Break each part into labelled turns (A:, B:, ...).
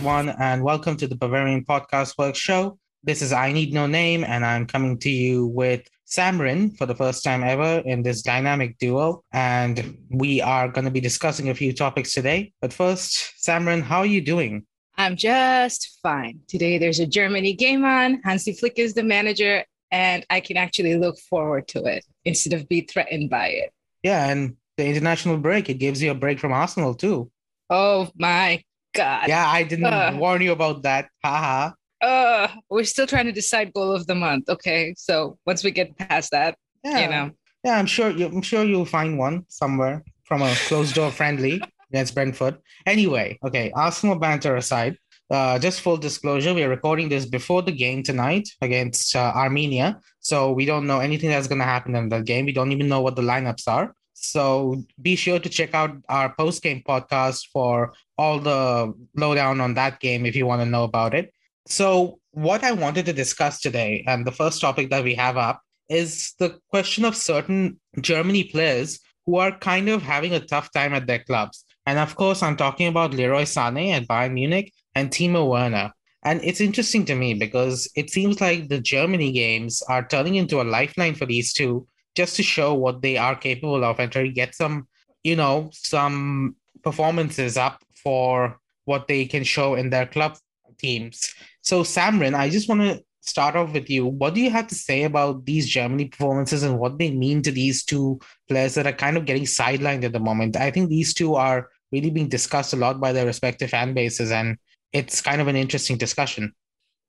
A: Everyone, and welcome to the Bavarian Podcast Work Show. This is I Need No Name, and I'm coming to you with Samrin for the first time ever in this dynamic duo. And we are going to be discussing a few topics today. But first, Samrin, how are you doing?
B: I'm just fine. Today there's a Germany game on. Hansi Flick is the manager, and I can actually look forward to it instead of be threatened by it.
A: Yeah, and the international break, it gives you a break from Arsenal too.
B: Oh my God.
A: Yeah, I didn't uh, warn you about that. Haha.
B: Uh, we're still trying to decide goal of the month. Okay, so once we get past that, yeah. you know.
A: Yeah, I'm sure you. I'm sure you'll find one somewhere from a closed door friendly against Brentford. Anyway, okay. Arsenal banter aside, uh, just full disclosure, we are recording this before the game tonight against uh, Armenia. So we don't know anything that's going to happen in the game. We don't even know what the lineups are. So be sure to check out our post game podcast for all the lowdown on that game if you want to know about it. So, what I wanted to discuss today, and the first topic that we have up, is the question of certain Germany players who are kind of having a tough time at their clubs. And of course, I'm talking about Leroy Sané at Bayern Munich and Timo Werner. And it's interesting to me because it seems like the Germany games are turning into a lifeline for these two just to show what they are capable of and try to get some, you know, some performances up for what they can show in their club teams. So, Samrin, I just want to start off with you. What do you have to say about these Germany performances and what they mean to these two players that are kind of getting sidelined at the moment? I think these two are really being discussed a lot by their respective fan bases, and it's kind of an interesting discussion.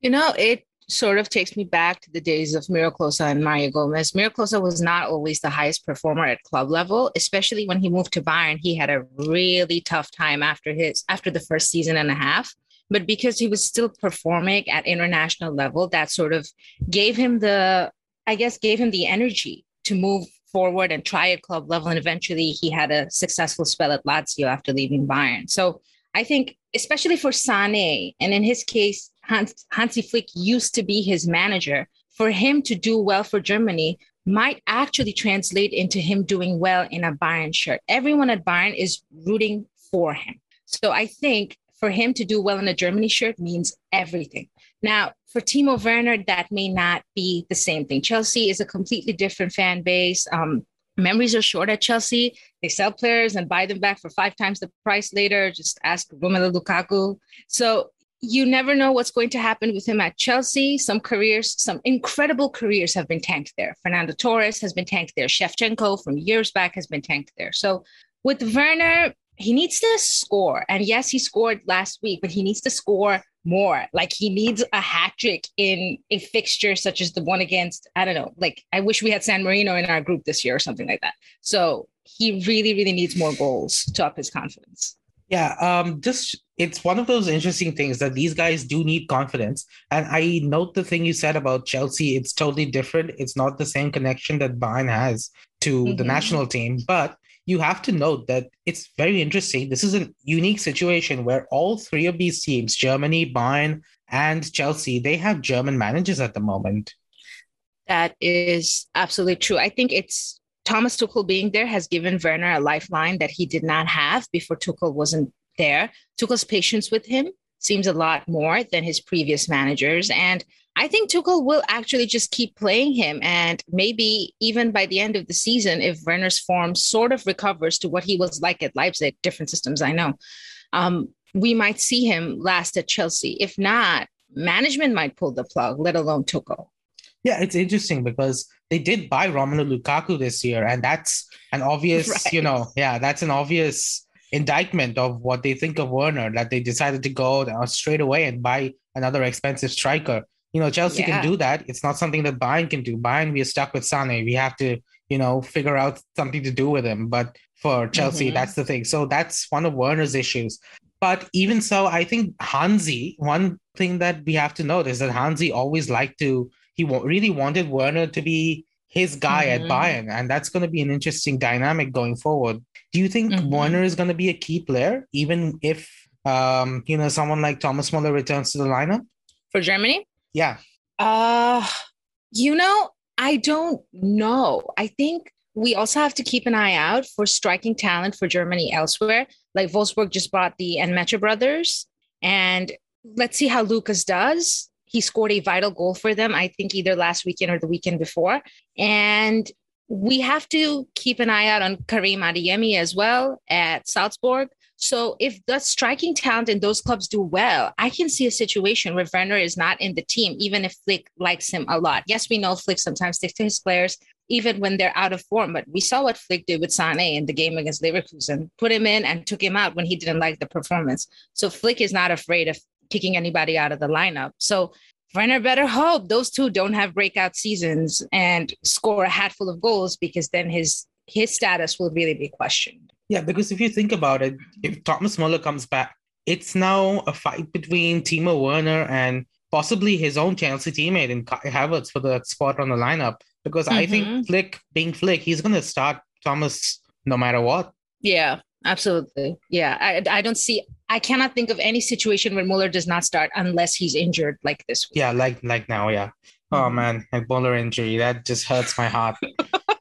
B: You know, it sort of takes me back to the days of Miro Klose and Mario Gomez. Miro Klose was not always the highest performer at club level, especially when he moved to Bayern. He had a really tough time after his after the first season and a half. But because he was still performing at international level, that sort of gave him the, I guess, gave him the energy to move forward and try at club level. And eventually he had a successful spell at Lazio after leaving Bayern. So I think, especially for Sane, and in his case, Hans, Hansi Flick used to be his manager, for him to do well for Germany might actually translate into him doing well in a Bayern shirt. Everyone at Bayern is rooting for him. So I think for him to do well in a Germany shirt means everything. Now, for Timo Werner, that may not be the same thing. Chelsea is a completely different fan base. Um, memories are short at Chelsea. They sell players and buy them back for five times the price later. Just ask Romelu Lukaku. So you never know what's going to happen with him at Chelsea. Some careers, some incredible careers have been tanked there. Fernando Torres has been tanked there. Shevchenko from years back has been tanked there. So with Werner, he needs to score. And yes, he scored last week, but he needs to score more. Like he needs a hat trick in a fixture such as the one against, I don't know, like I wish we had San Marino in our group this year or something like that. So he really, really needs more goals to up his confidence.
A: Yeah, um, just it's one of those interesting things that these guys do need confidence. And I note the thing you said about Chelsea. It's totally different. It's not the same connection that Bayern has to mm-hmm. the national team. But you have to note that it's very interesting. This is a unique situation where all three of these teams, Germany, Bayern, and Chelsea, they have German managers at the moment.
B: That is absolutely true. I think it's Thomas Tuchel being there has given Werner a lifeline that he did not have before Tuchel wasn't there. Tuchel's patience with him seems a lot more than his previous managers. And I think Tuchel will actually just keep playing him. And maybe even by the end of the season, if Werner's form sort of recovers to what he was like at Leipzig, different systems, I know, um, we might see him last at Chelsea. If not, management might pull the plug, let alone Tuchel.
A: Yeah, it's interesting because they did buy Romelu Lukaku this year, and that's an obvious, right. you know, yeah, that's an obvious indictment of what they think of Werner that they decided to go straight away and buy another expensive striker. You know, Chelsea yeah. can do that. It's not something that Bayern can do. Bayern, we are stuck with Sane. We have to, you know, figure out something to do with him. But for Chelsea, mm-hmm. that's the thing. So that's one of Werner's issues. But even so, I think Hansi, one thing that we have to note is that Hansi always liked to he really wanted Werner to be his guy mm-hmm. at Bayern, and that's going to be an interesting dynamic going forward. Do you think mm-hmm. Werner is going to be a key player, even if um, you know someone like Thomas Muller returns to the lineup
B: for Germany?
A: Yeah.
B: Uh, you know, I don't know. I think we also have to keep an eye out for striking talent for Germany elsewhere. Like Wolfsburg just bought the Nmecha brothers, And let's see how Lucas does. He scored a vital goal for them, I think either last weekend or the weekend before. And we have to keep an eye out on Karim Adeyemi as well at Salzburg. So if the striking talent in those clubs do well, I can see a situation where Werner is not in the team, even if Flick likes him a lot. Yes, we know Flick sometimes sticks to his players, even when they're out of form. But we saw what Flick did with Sané in the game against Leverkusen, put him in and took him out when he didn't like the performance. So Flick is not afraid of kicking anybody out of the lineup. So Werner better hope those two don't have breakout seasons and score a hatful of goals because then his his status will really be questioned.
A: Yeah, because if you think about it, if Thomas Muller comes back, it's now a fight between Timo Werner and possibly his own Chelsea teammate in Kai Havertz for the spot on the lineup. Because mm-hmm. I think mm-hmm. Flick, being Flick, he's going to start Thomas no matter what.
B: Yeah, absolutely. Yeah, I, I don't see. I cannot think of any situation where Muller does not start unless he's injured like this.
A: Week. Yeah, like like now. Yeah. Oh, mm-hmm. Oh man, a Muller injury that just hurts my heart.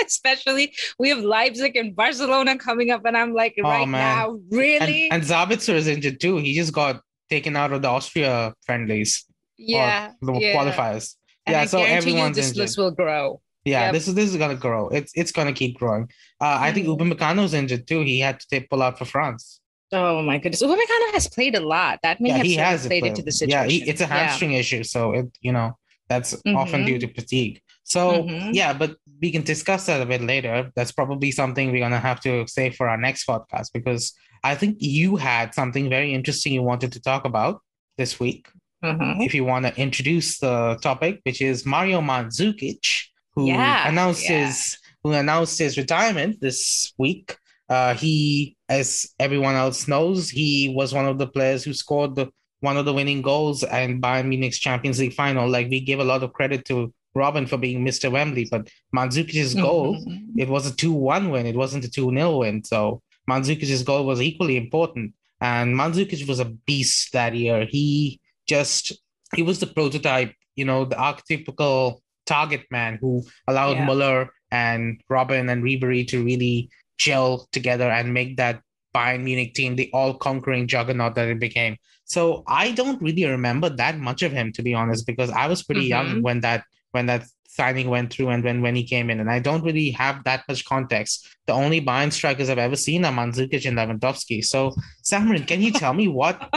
B: especially we have Leipzig and Barcelona coming up, and I'm like, oh, right man. now, really?
A: And, and Sabitzer is injured too. He just got taken out of the Austria friendlies.
B: Yeah,
A: the
B: yeah.
A: qualifiers.
B: And
A: yeah,
B: I
A: so everyone's
B: this
A: injured.
B: list will grow.
A: Yeah, yep. this is this is gonna grow. It's it's gonna keep growing. Uh, I think mm-hmm. Upamecano's injured too. He had to take, pull out for France.
B: Oh my goodness, Upamecano has played a lot. That may yeah, have he has played into the situation.
A: Yeah, he, it's a hamstring yeah. issue, so it you know that's mm-hmm. often due to fatigue. So mm-hmm. yeah, but we can discuss that a bit later. That's probably something we're gonna have to say for our next podcast because I think you had something very interesting you wanted to talk about this week. Mm-hmm. If you want to introduce the topic, which is Mario Mandzukic, who
B: yeah,
A: announced
B: yeah.
A: his who announced his retirement this week. Uh, he, as everyone else knows, he was one of the players who scored the one of the winning goals and Bayern Munich's Champions League final. Like we give a lot of credit to Robben for being Mr. Wembley, but Mandzukic's mm-hmm. goal, it was a 2-1 win. It wasn't a 2-0 win. So Mandzukic's goal was equally important. And Mandzukic was a beast that year. He just, he was the prototype, you know, the archetypical target man who allowed yeah. Muller and Robben and Ribery to really gel together and make that Bayern Munich team the all-conquering juggernaut that it became. So I don't really remember that much of him, to be honest, because I was pretty mm-hmm. young when that when that signing went through and when, when he came in. And I don't really have that much context. The only Bayern strikers I've ever seen are Mandzukic and Lewandowski. So, Samran, can you tell me what?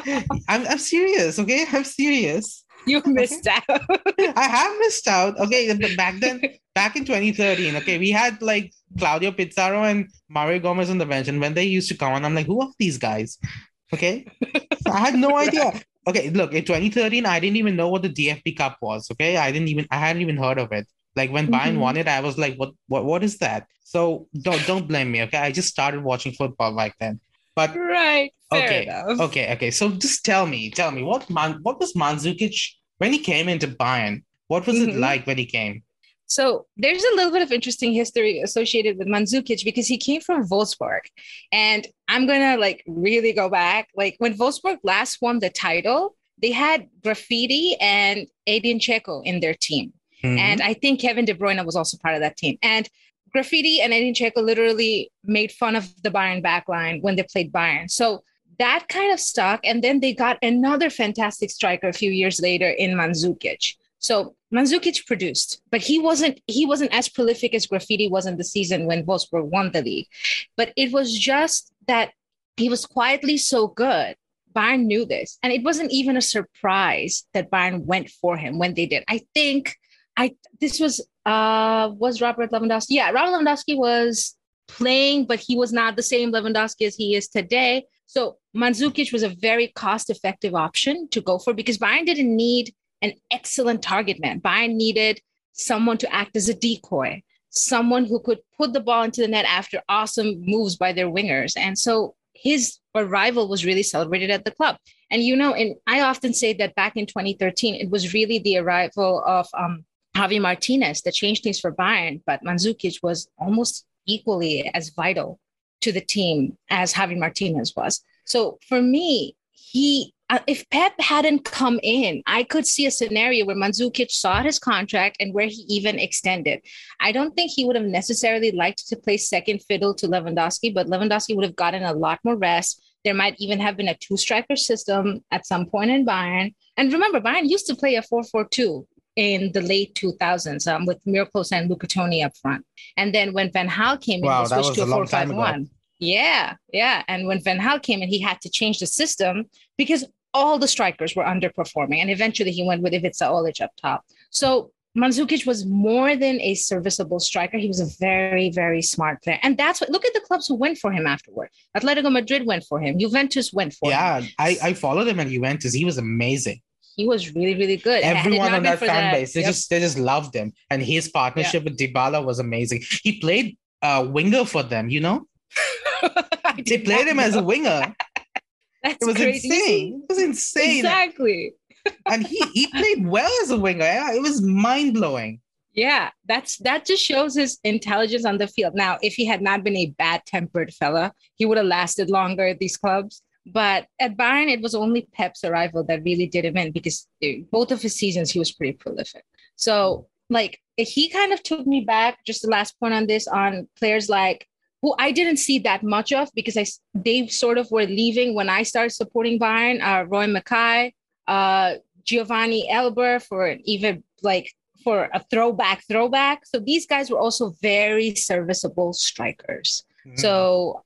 A: I'm, I'm serious, okay? I'm serious.
B: You missed okay? out.
A: I have missed out. Okay, back then, back in 2013, okay, we had like Claudio Pizarro and Mario Gomez on the bench. And when they used to come on, I'm like, who are these guys? Okay. I had no idea okay, look, in 2013, I didn't even know what the DFB Cup was. Okay, I didn't even I hadn't even heard of it. Like when mm-hmm. Bayern won it, I was like, what what what is that? So don't don't blame me. Okay, I just started watching football back then. But
B: right,
A: okay,
B: enough.
A: okay, okay. So just tell me, tell me what man, what was Mandzukic when he came into Bayern? What was mm-hmm. it like when he came?
B: So there's a little bit of interesting history associated with Mandzukic because he came from Wolfsburg. And I'm going to like really go back. Like when Wolfsburg last won the title, they had Grafite and Edin Dzeko in their team. Mm-hmm. And I think Kevin De Bruyne was also part of that team. And Grafite and Edin Dzeko literally made fun of the Bayern backline when they played Bayern. So that kind of stuck. And then they got another fantastic striker a few years later in Mandzukic. So Mandzukic produced, but he wasn't he wasn't as prolific as Grafite was in the season when Wolfsburg won the league. But it was just that he was quietly so good. Bayern knew this, and it wasn't even a surprise that Bayern went for him when they did. I think I this was uh was Robert Lewandowski. Yeah, Robert Lewandowski was playing, but he was not the same Lewandowski as he is today. So Mandzukic was a very cost-effective option to go for because Bayern didn't need an excellent target man. Bayern needed someone to act as a decoy, someone who could put the ball into the net after awesome moves by their wingers. And so his arrival was really celebrated at the club. And you know, and I often say that back in 2013, it was really the arrival of um, Javi Martinez that changed things for Bayern, but Mandzukic was almost equally as vital to the team as Javi Martinez was. So for me, he if Pep hadn't come in, I could see a scenario where Mandzukic saw his contract and where he even extended. I don't think he would have necessarily liked to play second fiddle to Lewandowski, but Lewandowski would have gotten a lot more rest. There might even have been a two striker system at some point in Bayern. And remember, Bayern used to play a 4 4 2 in the late 2000s um, with Miro Klose and Luca Toni up front. And then when Van Gaal came in,
A: Wow,
B: he
A: that
B: switched to a
A: a long
B: 4 5
A: time ago.
B: 1. Yeah, yeah. And when Van Gaal came in, he had to change the system because all the strikers were underperforming. And eventually he went with Ivica Olic up top. So Mandzukic was more than a serviceable striker. He was a very, very smart player. And that's what look at the clubs who went for him afterward. Atletico Madrid went for him. Juventus went for him.
A: Yeah, I, I followed him at Juventus. He was amazing.
B: He was really, really good.
A: Everyone on that fan base, they
B: yep.
A: just they just loved him, and his partnership with Dybala was amazing. He played uh, winger for them. You know, they played him as a winger.
B: That's
A: It was
B: crazy.
A: insane. It was insane,
B: Exactly.
A: and he he played well as a winger. Yeah, It was mind blowing.
B: Yeah, that's that just shows his intelligence on the field. Now, if he had not been a bad-tempered fella, he would have lasted longer at these clubs. But at Bayern, it was only Pep's arrival that really did him in because eh, both of his seasons he was pretty prolific. So, like, he kind of took me back. Just the last point on this on players like who I didn't see that much of because I they sort of were leaving when I started supporting Bayern. Uh, Roy Makaay, uh, Giovanni Elber for even like for a throwback throwback. So these guys were also very serviceable strikers.
A: Mm-hmm.
B: So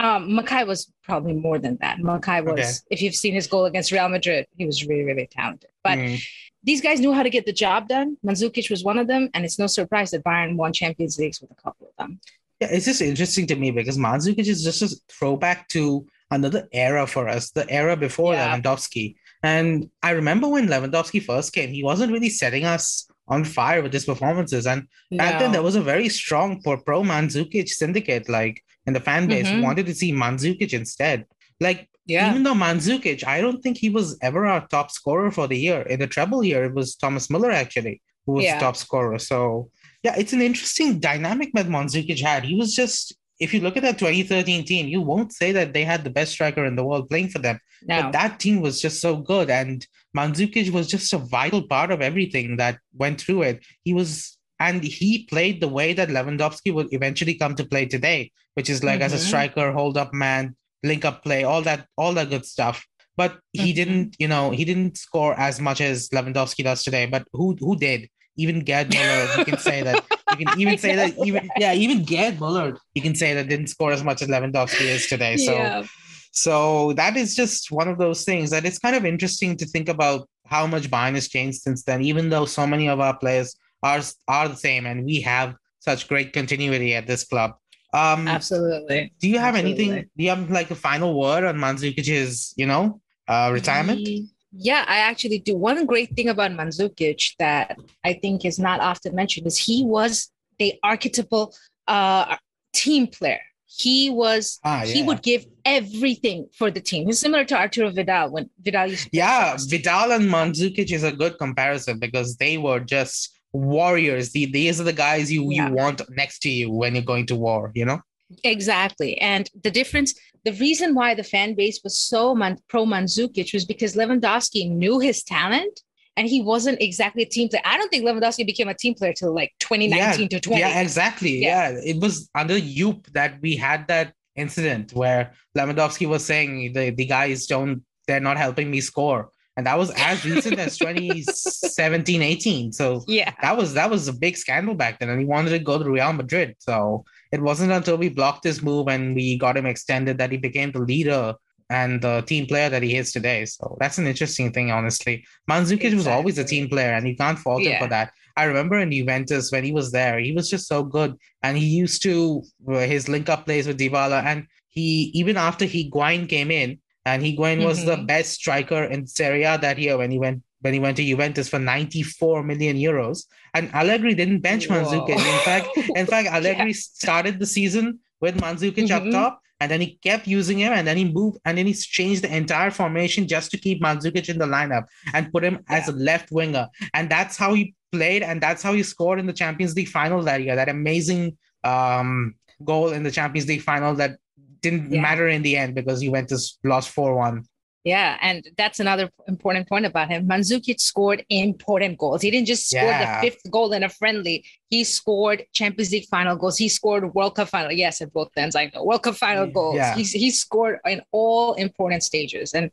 B: um, Makaay was probably more than that. Makaay was,
A: Okay.
B: if you've seen his goal against Real Madrid, he was really, really talented. But
A: Mm.
B: these guys knew how to get the job done. Mandzukic was one of them, and it's no surprise that Bayern won Champions Leagues with a couple of them.
A: Yeah, it's just interesting to me because Mandzukic is just a throwback to another era for us, the era before
B: Yeah.
A: Lewandowski. And I remember when Lewandowski first came, he wasn't really setting us on fire with his performances. And back then, there was a very strong pro pro Mandzukic syndicate, like in the fan base, who
B: Mhm.
A: wanted to see Mandzukic instead. Like,
B: yeah,
A: even though Mandzukic, I don't think he was ever our top scorer for the year. In the treble year, it was Thomas Muller actually who was
B: Yeah.
A: top scorer. So yeah, it's an interesting dynamic that Mandzukic had. He was just, if you look at that 2013 team, you won't say that they had the best striker in the world playing for them.
B: no,
A: But that team was just so good. And Mandzukic was just a vital part of everything that went through it. He was, and he played the way that Lewandowski would eventually come to play today, which is like as a
B: Mhm.
A: striker, hold up man, link up play, all that, all that good stuff. But he
B: Mhm.
A: didn't, you know, he didn't score as much as Lewandowski does today. But who who did? Even Gerd Muller, you can say that. You can even say that even yeah, even Gerd Muller, you can say that didn't score as much as Lewandowski is today. So
B: yeah,
A: so that is just one of those things that it's kind of interesting to think about how much Bayern has changed since then, even though so many of our players are are the same and we have such great continuity at this club. Um,
B: absolutely.
A: do you have anything? Do you have like a final word on Mandzukic's, you know, uh, retirement?
B: Yeah, I actually do. One great thing about Mandzukic that I think is not often mentioned is he was the archetypal uh, team player. He was
A: Ah,
B: he would give everything for the team. He's similar to Arturo Vidal when Vidal used to
A: Yeah. Vidal and Mandzukic is a good comparison because they were just warriors. The, these are the guys you,
B: Yeah.
A: you want next to you when you're going to war, you know?
B: Exactly. And the difference, the reason why the fan base was so man, pro Mandzukic was because Lewandowski knew his talent and he wasn't exactly a team player. I don't think Lewandowski became a team player till like 2019 to 20.
A: Yeah, exactly.
B: Yeah.
A: Yeah. It was under Jupp that we had that incident where Lewandowski was saying the, the guys don't, they're not helping me score. And that was as recent as 2017, 18. So
B: yeah.
A: that was that was a big scandal back then. And he wanted to go to Real Madrid. So it wasn't until we blocked his move and we got him extended that he became the leader and the team player that he is today. So that's an interesting thing, honestly. Mandzukic was always a team player, and you can't fault him for that. I remember in Juventus when he was there, he was just so good, and he used to uh, his link up plays with Dybala, and he even after Higuain came in, and Higuain was the
B: Mhm.
A: best striker in Serie A that year when he went when he went to Juventus for 94 million euros, and Allegri didn't bench Mandzukic. In fact, in fact, Allegri started the season with Mandzukic up
B: Mhm.
A: top, and then he kept using him, and then he moved, and then he changed the entire formation just to keep Mandzukic in the lineup and put him as a left winger, and that's how he played, and that's how he scored in the Champions League final that year. That amazing um, goal in the Champions League final that didn't
B: Yeah.
A: matter in the end because Juventus lost four one.
B: Yeah, and that's another important point about him. Mandzukic scored important goals. He didn't just score
A: Yeah.
B: the fifth goal in a friendly. He scored Champions League final goals. He scored World Cup final. Yes, at both ends, I know World Cup final goals.
A: Yeah.
B: He's he scored in all important stages, and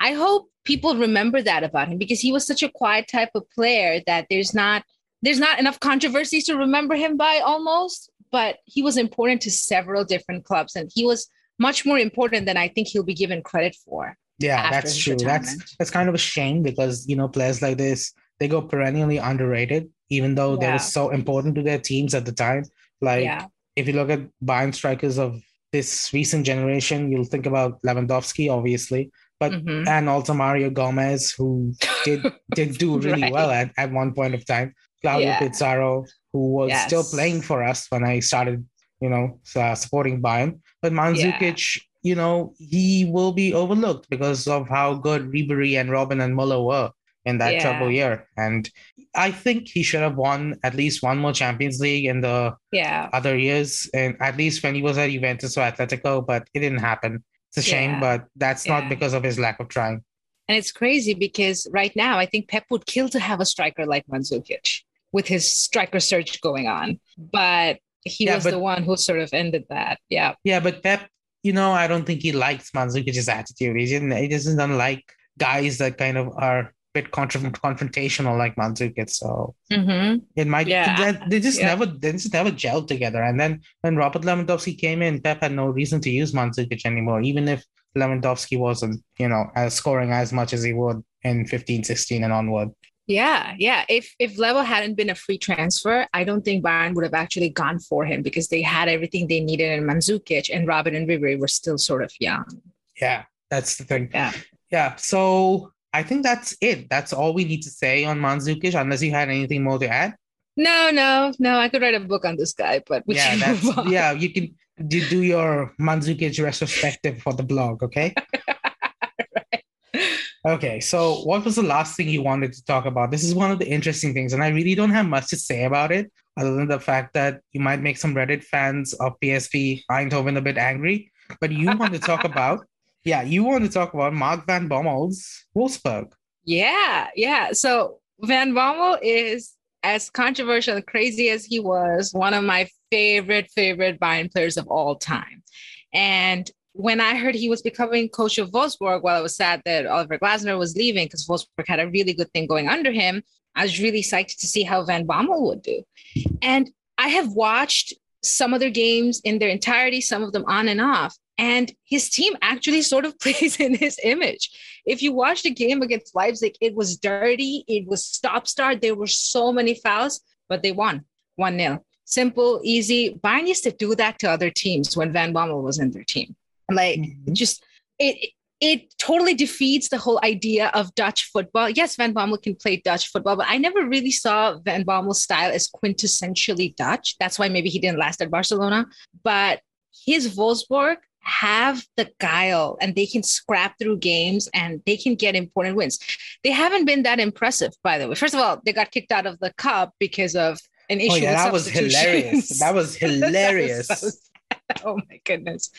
B: I hope people remember that about him because he was such a quiet type of player that there's not there's not enough controversies to remember him by almost. But he was important to several different clubs, and he was much more important than I think he'll be given credit for.
A: Yeah, that's true. That's that's kind of a shame because you know players like this they go perennially underrated, even though they
B: Yeah.
A: were so important to their teams at the time. Like
B: yeah,
A: if you look at Bayern strikers of this recent generation, you'll think about Lewandowski, obviously, but
B: Mhm.
A: and also Mario Gomez, who did did do really
B: Right.
A: well at, at one point of time. Claudio
B: Yeah.
A: Pizarro, who was still playing for us when I started, you know, uh, supporting Bayern. But Mandzukic, you know, he will be overlooked because of how good Ribery and Robben and Muller were in that
B: Yeah.
A: trouble year. And I think he should have won at least one more Champions League in the
B: yeah,
A: other years, and at least when he was at Juventus or Atletico, but it didn't happen. It's a shame,
B: Yeah.
A: but that's not because of his lack of trying.
B: and it's crazy because right now I think Pep would kill to have a striker like Mandzukic with his striker search going on, but he was
A: but-
B: the one who sort of ended that. Yeah,
A: Yeah, but Pep, you know, I don't think he likes Mandzukic's attitude. He didn't. He doesn't like guys that kind of are a bit contra- confrontational like Mandzukic. So
B: Mhm.
A: it might.
B: Yeah.
A: They, they just
B: Yeah.
A: never. They just never gelled together. And then when Robert Lewandowski came in, Pep had no reason to use Mandzukic anymore, even if Lewandowski wasn't, you know, as scoring as much as he would in 15, 16 and onward.
B: Yeah, yeah. If if Level hadn't been a free transfer, I don't think Bayern would have actually gone for him because they had everything they needed in Mandzukic, and Robben and Ribery were still sort of young.
A: Yeah, that's the thing.
B: Yeah.
A: Yeah. So I think that's it. That's all we need to say on Mandzukic, unless you had anything more to add.
B: No, no, no. I could write a book on this guy, but we
A: yeah,
B: can
A: yeah. You can do, do your Mandzukic retrospective for the blog, okay? Okay, so what was the last thing you wanted to talk about? This is one of the interesting things, and I really don't have much to say about it, other than the fact that you might make some Reddit fans of PSV Eindhoven a bit angry. But you want to talk about, yeah, you want to talk about Mark Van Bommel's Wolfsburg.
B: Yeah, yeah. So Van Bommel is as controversial and crazy as he was, one of my favorite, favorite Bayern players of all time. And when I heard he was becoming coach of Wolfsburg, while I was sad that Oliver Glasner was leaving because Wolfsburg had a really good thing going under him, I was really psyched to see how Van Bommel would do. And I have watched some of their games in their entirety, some of them on and off. And his team actually sort of plays in his image. If you watched the game against Leipzig, it was dirty, it was stop start. There were so many fouls, but they won 1 0. Simple, easy. Bayern used to do that to other teams when Van Bommel was in their team. Like,
A: Mhm.
B: just it it totally defeats the whole idea of Dutch football. Yes, Van Bommel can play Dutch football, but I never really saw Van Bommel's style as quintessentially Dutch. That's why maybe he didn't last at Barcelona. But his Wolfsburg have the guile and they can scrap through games and they can get important wins. They haven't been that impressive, by the way. First of all, they got kicked out of the cup because of an issue.
A: Oh yeah, that was hilarious. That was hilarious.
B: That was oh my goodness.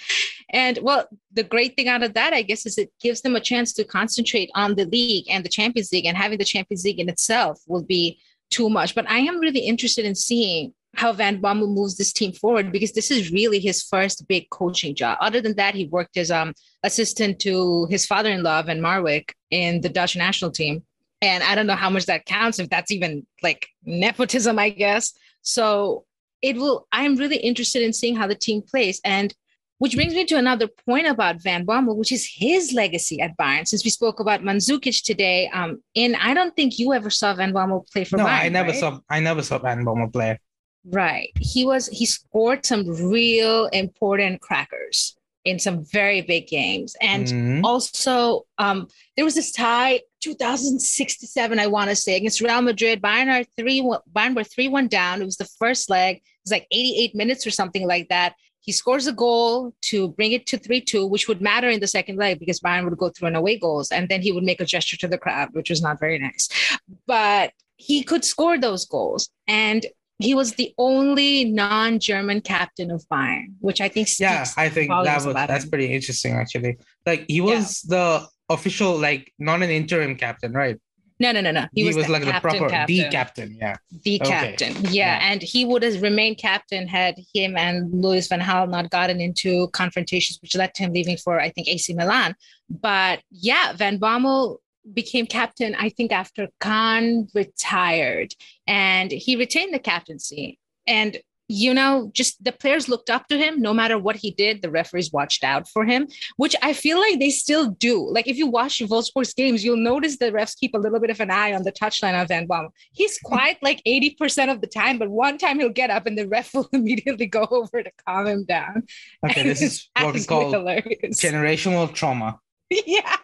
B: And well, the great thing out of that, I guess, is it gives them a chance to concentrate on the league and the Champions League, and having the Champions League in itself will be too much. But I am really interested in seeing how Van Bommel moves this team forward because this is really his first big coaching job. Other than that, he worked as um assistant to his father-in-law Van Marwijk in the Dutch national team. And I don't know how much that counts, if that's even like nepotism, I guess. So it will, I'm really interested in seeing how the team plays. And which brings me to another point about Van Bommel, which is his legacy at Bayern. Since we spoke about Mandzukic today, um, and I don't think you ever saw Van Bommel play for
A: no,
B: Bayern.
A: I never
B: right?
A: saw I never saw Van Bommel play.
B: Right. He was he scored some real important crackers in some very big games. And
A: Mhm.
B: also um there was this tie 2067 I want to say against Real Madrid. Bayern are 3 Bayern were 3-1 down. It was the first leg. It was like 88 minutes or something like that. He scores a goal to bring it to 3-2 which would matter in the second leg because Bayern would go through an away goals and then he would make a gesture to the crowd which was not very nice. But he could score those goals and he was the only non-German captain of Bayern, which I think
A: yeah, I think that was that's
B: him.
A: pretty interesting actually. Like he was the official, like not an interim captain, right?
B: No, no, no, no.
A: He, was,
B: the
A: like the proper
B: captain.
A: the captain. Yeah.
B: the
A: Okay.
B: captain. Yeah,
A: Yeah.
B: and he would have remained captain had him and Louis van Gaal not gotten into confrontations, which led to him leaving for I think AC Milan. But yeah, Van Bommel became captain. I think after Kahn retired, and he retained the captaincy. And you know, just the players looked up to him. No matter what he did, the referees watched out for him which I feel like they still do. Like if you watch Wolfsburg's games, you'll notice the refs keep a little bit of an eye on the touchline of Van Bommel. He's quiet like 80% of the time, but one time he'll get up and the ref will immediately go over to calm him down.
A: Okay, this is what we call
B: hilarious.
A: generational trauma.
B: yeah.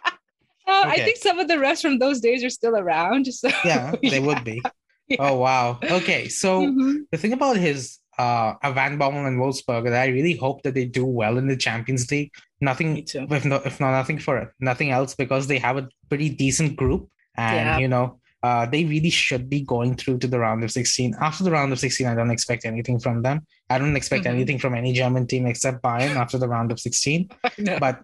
B: Uh, I think some of the refs from those days are still around. So
A: Yeah, they would be.
B: Yeah.
A: Oh wow. Okay, so
B: Mhm.
A: the thing about his uh Van Bommel and Wolfsburg that I really hope that they do well in the Champions League. Nothing if not if not nothing for it, nothing else because they have a pretty decent group and
B: Yeah.
A: you know uh, they really should be going through to the round of 16. After the round of 16, I don't expect anything from them. I don't expect
B: Mhm.
A: anything from any German team except Bayern after the round of 16. But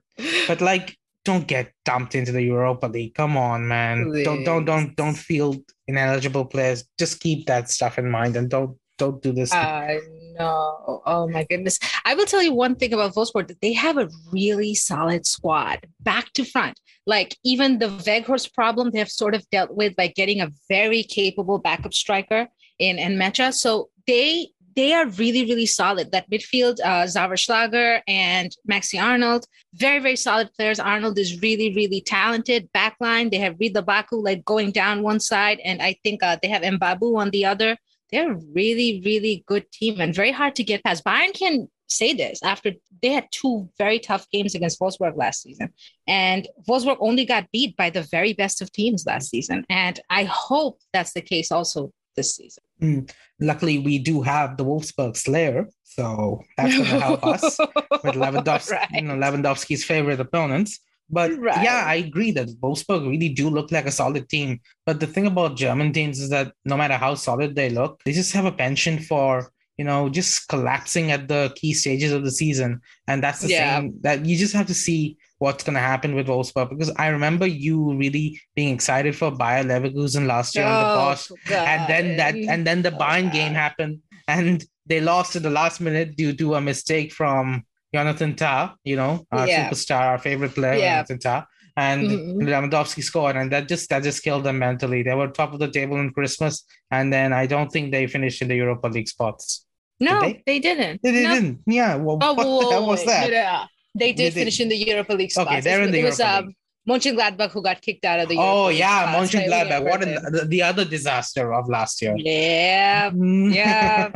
A: but like don't get dumped into the Europa League. Come on, man. Don't don't don't don't field ineligible players. Just keep that stuff in mind and don't don't do this.
B: I know. Oh my goodness. I will tell you one thing about that they have a really solid squad, back to front. Like even the Weghorst problem, they have sort of dealt with by getting a very capable backup striker in Nmecha. So they they are really, really solid. That midfield, uh, Xaver Schlager and Maxi Arnold, very, very solid players. Arnold is really, really talented. Backline, they have Ridle Baku like going down one side, and I think uh, they have Mbabu on the other they're a really, really good team and very hard to get past. Bayern can say this after they had two very tough games against Wolfsburg last season. And Wolfsburg only got beat by the very best of teams last season. And I hope that's the case also this season. Hmm.
A: Luckily, we do have the Wolfsburg Slayer, so that's going to help us with Lewandowski,
B: Right.
A: you know, Lewandowski's favorite opponents. But
B: Right.
A: yeah, I agree that Wolfsburg really do look like a solid team. But the thing about German teams is that no matter how solid they look, they just have a penchant for you know just collapsing at the key stages of the season, and that's the
B: Yeah.
A: same. That you just have to see what's going to happen with Wolfsburg because I remember you really being excited for Bayer Leverkusen last year on the Bosch and then that and then the
B: Oh,
A: Bayern game happened and they lost at the last minute due to a mistake from Jonathan Tah, you know, our
B: Yeah.
A: superstar, our favorite player,
B: Yeah.
A: Jonathan Tah. And
B: Mhm.
A: Lewandowski scored, and that just that just killed them mentally. They were top of the table in Christmas, and then I don't think they finished in the Europa League spots.
B: no,
A: they?
B: they? didn't.
A: They
B: No.
A: didn't. Yeah. Well,
B: Oh,
A: what hell was that?
B: yeah. They did
A: They-
B: finish in the Europa League spots.
A: Okay, they're in the
B: it was
A: Europa
B: um, Mönchengladbach who got kicked out of the
A: Oh
B: Europa League
A: yeah,
B: by
A: Mönchengladbach. What the, the other disaster of last year.
B: Yeah, Yeah.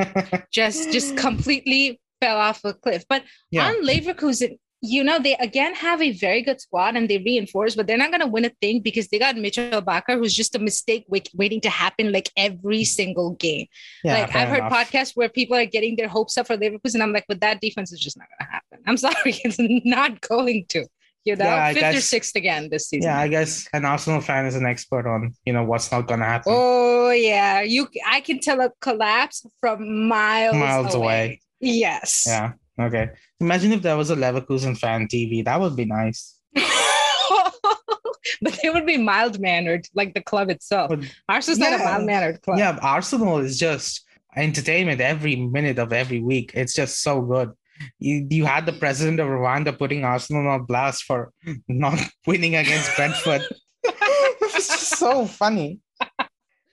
B: just just completely fell off a cliff. But
A: Yeah.
B: on Leverkusen, you know, they again have a very good squad and they reinforce, but they're not going to win a thing because they got Mitchell Bakker, who's just a mistake wait, waiting to happen like every single game.
A: Yeah,
B: like I've heard
A: enough.
B: podcasts where people are getting their hopes up for Leverkusen. I'm like, but that defense is just not going to happen. I'm sorry, it's not going to. You know,
A: Yeah,
B: fifth or
A: guess-
B: sixth again this season.
A: Yeah, I guess an Arsenal fan is an expert on you know what's not going to happen.
B: Oh yeah, you. I can tell a collapse from miles
A: Miles away.
B: Yes.
A: Yeah. Okay. Imagine if there was a Leverkusen fan TV. That would be nice.
B: but they would be mild mannered, like the club itself.
A: But
B: Arsenal's not a mild mannered club.
A: yeah, Arsenal is just entertainment every minute of every week. It's just so good. You you had the president of Rwanda putting Arsenal on blast for not winning against Brentford. it was just so funny.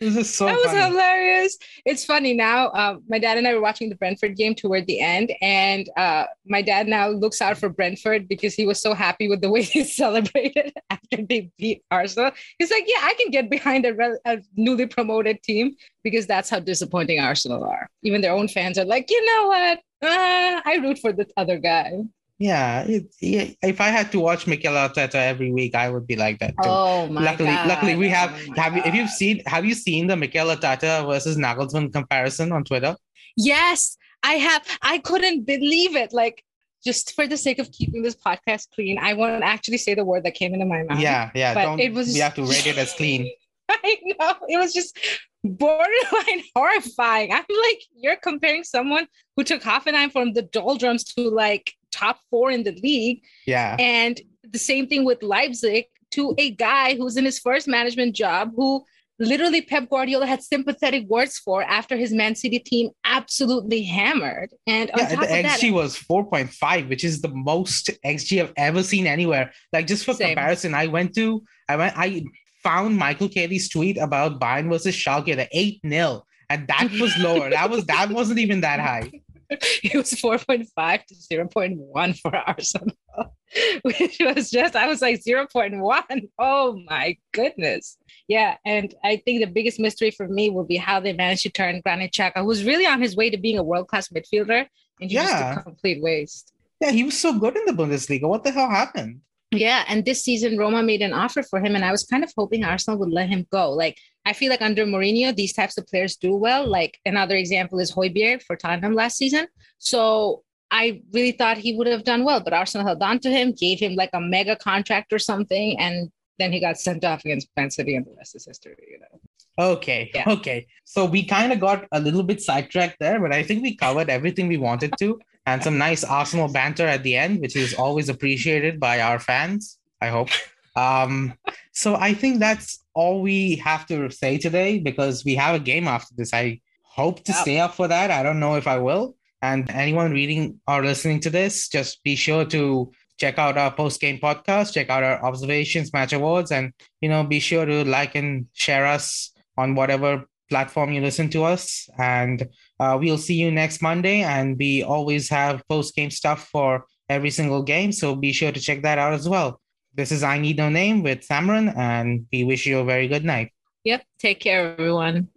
A: Was just so
B: that was hilarious. It's funny now. Uh, my dad and I were watching the Brentford game toward the end, and uh, my dad now looks out for Brentford because he was so happy with the way they celebrated after they beat Arsenal. He's like, "Yeah, I can get behind a, rel- a newly promoted team because that's how disappointing Arsenal are. Even their own fans are like, you know what? Uh, I root for the other guy."
A: Yeah, it, yeah, if I had to watch Mikel Arteta every week, I would be like that too.
B: Oh my
A: luckily,
B: god!
A: luckily we have.
B: Oh
A: have you, if you've seen, have you seen the Mikel Arteta versus Nagelsmann comparison on Twitter?
B: Yes, I have. I couldn't believe it. Like, just for the sake of keeping this podcast clean, I won't actually say the word that came into my mouth.
A: Yeah, yeah.
B: but
A: Don't.
B: it was-
A: we have to rate it as clean.
B: I know. It was just borderline horrifying. I'm like, you're comparing someone who took Hoffenheim from the doldrums to like top four in the league.
A: Yeah,
B: And the same thing with Leipzig to a guy who's in his first management job who literally Pep Guardiola had sympathetic words for after his Man City team absolutely hammered. And
A: yeah, the XG that, was 4.5, which is the most XG I've ever seen anywhere. Like just for same. comparison, I went to I went I found Michael Caley's tweet about Bayern versus Schalke, the 8 0. And that was lower. that was that wasn't even that high.
B: It was 4.5 to 0.1 for Arsenal, which was just, I was like 0.1. Oh my goodness. Yeah. And I think the biggest mystery for me will be how they managed to turn Granit Xhaka, who was really on his way to being a world class midfielder, into yeah. just a complete waste.
A: Yeah, he was so good in the Bundesliga. What the hell happened?
B: Yeah, and this season Roma made an offer for him, and I was kind of hoping Arsenal would let him go. Like I feel like under Mourinho, these types of players do well. Like another example is Højbjerg for Tottenham last season. So I really thought he would have done well, but Arsenal held on to him, gave him like a mega contract or something, and then he got sent off against Man City, and the rest is history. You know.
A: Okay. Yeah. Okay. So we kind of got a little bit sidetracked there, but I think we covered everything we wanted to and some nice Arsenal banter at the end, which is always appreciated by our fans. I hope. Um, so I think that's all we have to say today because we have a game after this. I hope to yep. stay up for that. I don't know if I will. And anyone reading or listening to this, just be sure to check out our post game podcast, check out our observations, match awards, and you know, be sure to like and share us on whatever platform you listen to us. And uh, we'll see you next Monday. And we always have post game stuff for every single game. So be sure to check that out as well. This is I Need No Name with Samran, and we wish you a very good night.
B: Yep. Take care, everyone.